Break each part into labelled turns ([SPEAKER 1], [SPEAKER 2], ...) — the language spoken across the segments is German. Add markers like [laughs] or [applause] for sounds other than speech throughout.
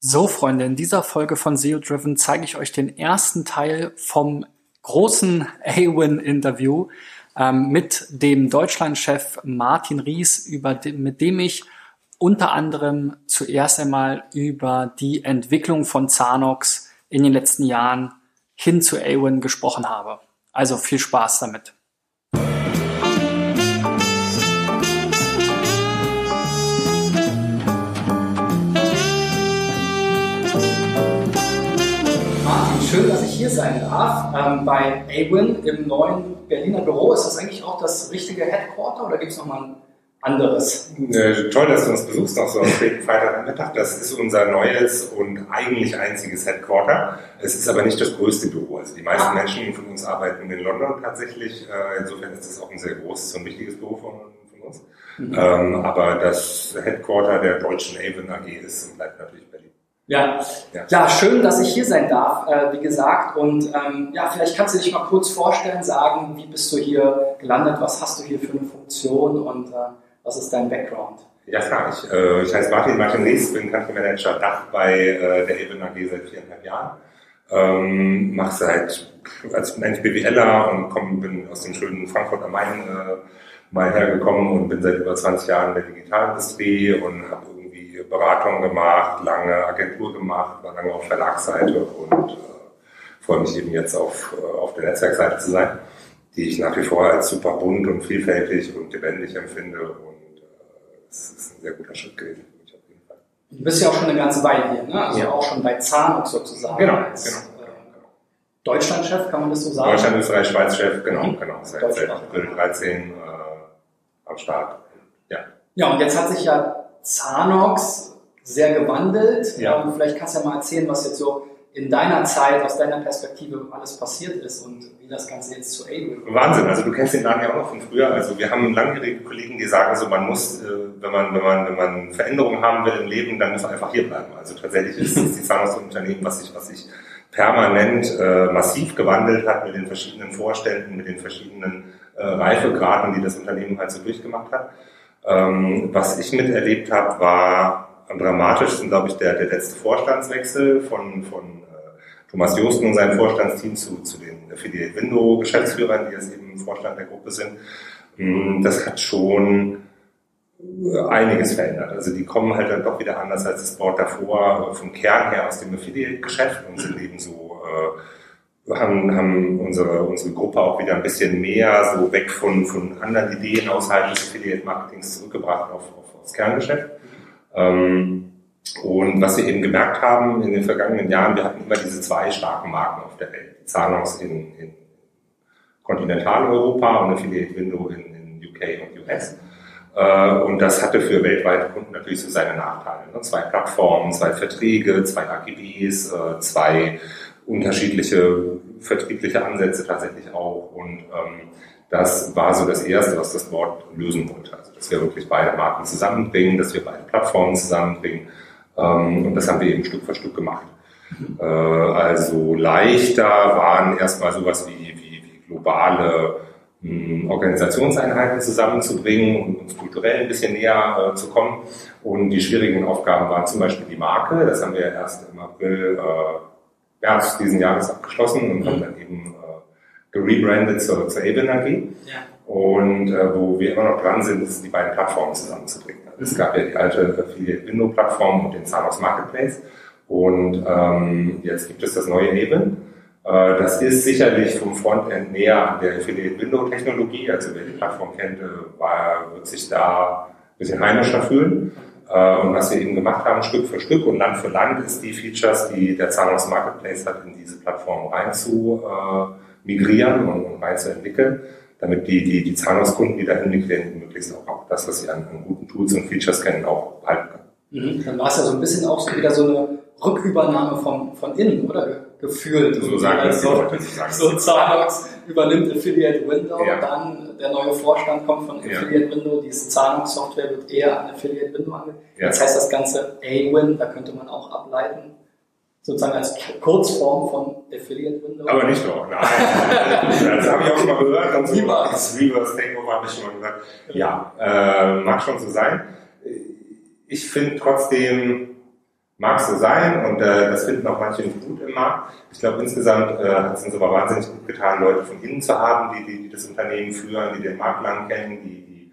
[SPEAKER 1] So, Freunde, in dieser Folge von SEO Driven zeige ich euch den ersten Teil vom großen [laughs] A-Win-Interview ähm, mit dem Deutschlandchef Martin Ries, über den, mit dem ich unter anderem zuerst einmal über die Entwicklung von Zanox in den letzten Jahren hin zu A-Win gesprochen habe. Also viel Spaß damit. Hier sein darf ähm, bei Awin im neuen Berliner Büro. Ist das eigentlich auch das richtige Headquarter oder gibt es nochmal ein anderes?
[SPEAKER 2] Äh, toll, dass du uns besuchst noch so am späten Freitagnachmittag. Das ist unser neues und eigentlich einziges Headquarter. Es ist aber nicht das größte Büro. Also die meisten. Menschen von uns arbeiten in London tatsächlich. Äh, insofern ist es auch ein sehr großes und wichtiges Büro von, von uns. Mhm. Ähm, aber das Headquarter der deutschen Avon AG ist und bleibt natürlich
[SPEAKER 1] ja. ja, ja, schön, dass ich hier sein darf, äh, wie gesagt. Und ähm, ja, vielleicht kannst du dich mal kurz vorstellen, sagen, wie bist du hier gelandet, was hast du hier für eine Funktion und äh, was ist dein Background?
[SPEAKER 2] Ja, klar. Ich, äh, ich heiße Martin Martin Martinez, bin Country Manager Dach bei äh, der Eben AG seit viereinhalb Jahren. Ähm, mache seit als eigentlich BWLer und komm, bin aus dem schönen Frankfurt am Main äh, mal hergekommen und bin seit über 20 Jahren in der Digitalindustrie und habe Beratung gemacht, lange Agentur gemacht, war lange auf Verlagsseite und äh, freue mich eben jetzt auf, äh, auf der Netzwerkseite zu sein, die ich nach wie vor als super bunt und vielfältig und lebendig empfinde und äh, es ist ein sehr guter Schritt gewesen.
[SPEAKER 1] Du bist ja auch schon eine ganze Weile hier, ne? also ja. auch schon bei Zahnux sozusagen.
[SPEAKER 2] Genau, als, genau.
[SPEAKER 1] Äh, Deutschlandchef, kann man das so sagen?
[SPEAKER 2] Deutschland, Österreich, Schweiz-Chef, genau, mhm. genau. Seit, seit April 13 äh, am Start. Ja.
[SPEAKER 1] Ja, und jetzt hat sich ja Zanox sehr gewandelt. Ja. Ähm, vielleicht kannst du ja mal erzählen, was jetzt so in deiner Zeit, aus deiner Perspektive alles passiert ist und wie das Ganze jetzt zu Able
[SPEAKER 2] Wahnsinn, also du kennst den Laden ja auch noch von früher. Also wir haben langjährige Kollegen, die sagen so, man muss, äh, wenn man, wenn man, wenn man Veränderungen haben will im Leben, dann muss man einfach hier bleiben. Also tatsächlich ist, ist die Zanox ein Unternehmen, was sich, was sich permanent äh, massiv gewandelt hat mit den verschiedenen Vorständen, mit den verschiedenen äh, Reifegraden, die das Unternehmen halt so durchgemacht hat. Ähm, was ich miterlebt habe, war am dramatischsten, glaube ich, der, der letzte Vorstandswechsel von, von äh, Thomas Josten und seinem Vorstandsteam zu, zu den Affiliate Window Geschäftsführern, die jetzt eben Vorstand der Gruppe sind. Ähm, das hat schon einiges verändert. Also die kommen halt dann doch wieder anders als das Board davor, vom Kern her aus dem Affiliate-Geschäft und sind eben so äh, haben, haben unsere, unsere Gruppe auch wieder ein bisschen mehr so weg von, von anderen Ideen außerhalb des Affiliate-Marketings zurückgebracht auf, auf das Kerngeschäft. Ähm, und was wir eben gemerkt haben in den vergangenen Jahren, wir hatten immer diese zwei starken Marken auf der Welt. Zahnhaus in, in Kontinentaleuropa und Affiliate Window in, in UK und US. Äh, und das hatte für weltweite Kunden natürlich so seine Nachteile. Ne? Zwei Plattformen, zwei Verträge, zwei AGBs, äh, zwei unterschiedliche vertriebliche Ansätze tatsächlich auch. Und ähm, das war so das Erste, was das Board lösen wollte. Also, dass wir wirklich beide Marken zusammenbringen, dass wir beide Plattformen zusammenbringen. Ähm, und das haben wir eben Stück für Stück gemacht. Äh, also leichter waren erstmal sowas wie, wie, wie globale mh, hm, Organisationseinheiten zusammenzubringen und uns kulturell ein bisschen näher äh, zu kommen. Und die schwierigen Aufgaben waren zum Beispiel die Marke. Das haben wir erst im April äh, März diesen Jahres abgeschlossen und mhm. haben dann eben äh, gerebrandet zur, zur Eben AG. Ja. Und äh, wo wir immer noch dran sind, ist die beiden Plattformen zusammenzubringen. Also es gab ja die alte Affiliate Window Plattform und den Zanos Marketplace. Und ähm, jetzt gibt es das neue Eben. Äh, das ist sicherlich vom Frontend näher an der Affiliate Window Technologie. Also wer die Plattform kennt, äh, war, wird sich da ein bisschen heimischer fühlen. Äh, und was wir eben gemacht haben, Stück für Stück und Land für Land, ist die Features, die der Zahnhaus Marketplace hat, in diese Plattform rein zu äh, migrieren und, rein zu entwickeln, damit die, die, die Zahnhauskunden, die dahin migrieren, möglichst auch, auch das, was sie an, an, guten Tools und Features kennen, auch halten können.
[SPEAKER 1] Mhm. Dann war es ja so ein bisschen auch wieder so eine Rückübernahme von, von innen, oder? Gefühlt.
[SPEAKER 2] So sagen das.
[SPEAKER 1] So Zahnhaus übernimmt Affiliate Window, ja. dann der neue Vorstand kommt von Affiliate Window, diese Zahlungssoftware wird eher an Affiliate Window angelegt. Ja. Das heißt, das ganze A-Win, da könnte man auch ableiten, sozusagen als Kurzform von Affiliate Window.
[SPEAKER 2] Aber nicht doch, nein. [laughs] das habe ich auch schon mal gehört. So, das Reverse Takeover habe ich schon mal gesagt. Ja, äh, mag schon so sein. Ich finde trotzdem, Mag so sein und äh, das finden auch manche nicht gut im Markt. Ich glaube, insgesamt äh, hat es uns aber wahnsinnig gut getan, Leute von innen zu haben, die, die, die das Unternehmen führen, die den Markt lang kennen, die, die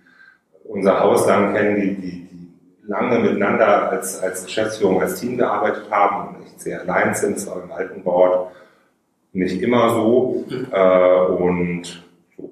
[SPEAKER 2] unser Haus lang kennen, die, die, die lange miteinander als, als Geschäftsführung, als Team gearbeitet haben und nicht sehr allein sind, zwar im alten Board nicht immer so. Mhm. Äh, und so,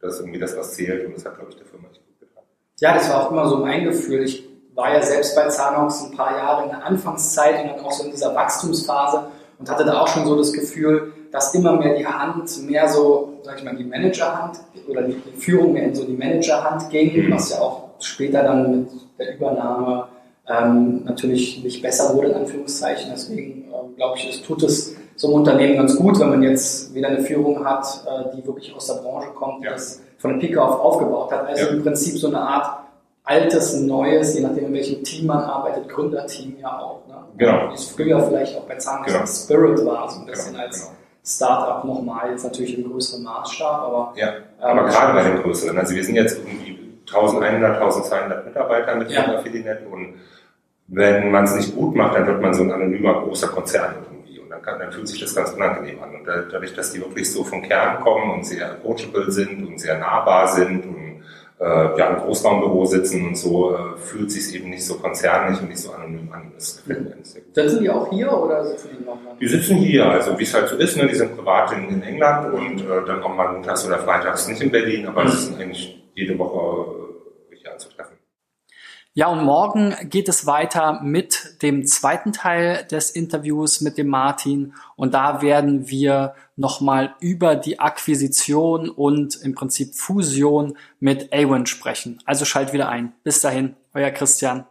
[SPEAKER 2] das ist irgendwie das, was zählt und das hat, glaube ich, der Firma echt gut getan.
[SPEAKER 1] Ja, das war auch immer so mein Gefühl. Ich war ja selbst bei Zanox ein paar Jahre in der Anfangszeit und dann auch so in dieser Wachstumsphase und hatte da auch schon so das Gefühl, dass immer mehr die Hand mehr so, sag ich mal, die Managerhand oder die, Führung mehr in so die Managerhand ging, mhm. was ja auch später dann mit der Übernahme ähm, natürlich nicht besser wurde, in Anführungszeichen. Deswegen ähm, glaube ich, es tut es so einem Unternehmen ganz gut, wenn man jetzt wieder eine Führung hat, äh, die wirklich aus der Branche kommt, die ja. das von der Pike auf aufgebaut hat. Also ja. im Prinzip so eine Art altes, neues, je nachdem in welchem Team man arbeitet, Gründerteam ja auch. Ne?
[SPEAKER 2] Genau.
[SPEAKER 1] Wie es früher vielleicht auch bei Zahnarzt genau. Spirit war, so ein bisschen genau. als genau. Startup nochmal, jetzt natürlich im größeren Maßstab, aber.
[SPEAKER 2] Ja, aber ähm, gerade bei den größeren. Also wir sind jetzt irgendwie 1100, 1200 Mitarbeiter mit ja. Affiliate und wenn man es nicht gut macht, dann wird man so ein anonymer großer Konzern irgendwie und dann, kann, dann fühlt sich das ganz unangenehm an. Und dadurch, dass die wirklich so vom Kern kommen und sehr approachable sind und sehr nahbar sind und äh, ja, im Großraumbüro sitzen und so, äh, fühlt sich eben nicht so konzernlich und nicht so anonym an. Das gefällt
[SPEAKER 1] mir Sitzen die auch hier oder sitzen die
[SPEAKER 2] mal? Die sitzen hier, also wie es halt so ist, ne? die sind privat in, in England und äh, dann auch mal montags oder freitags nicht in Berlin, aber es ist eigentlich jede Woche.
[SPEAKER 1] Ja, und morgen geht es weiter mit dem zweiten Teil des Interviews mit dem Martin. Und da werden wir nochmal über die Akquisition und im Prinzip Fusion mit Awin sprechen. Also schalt wieder ein. Bis dahin, euer Christian.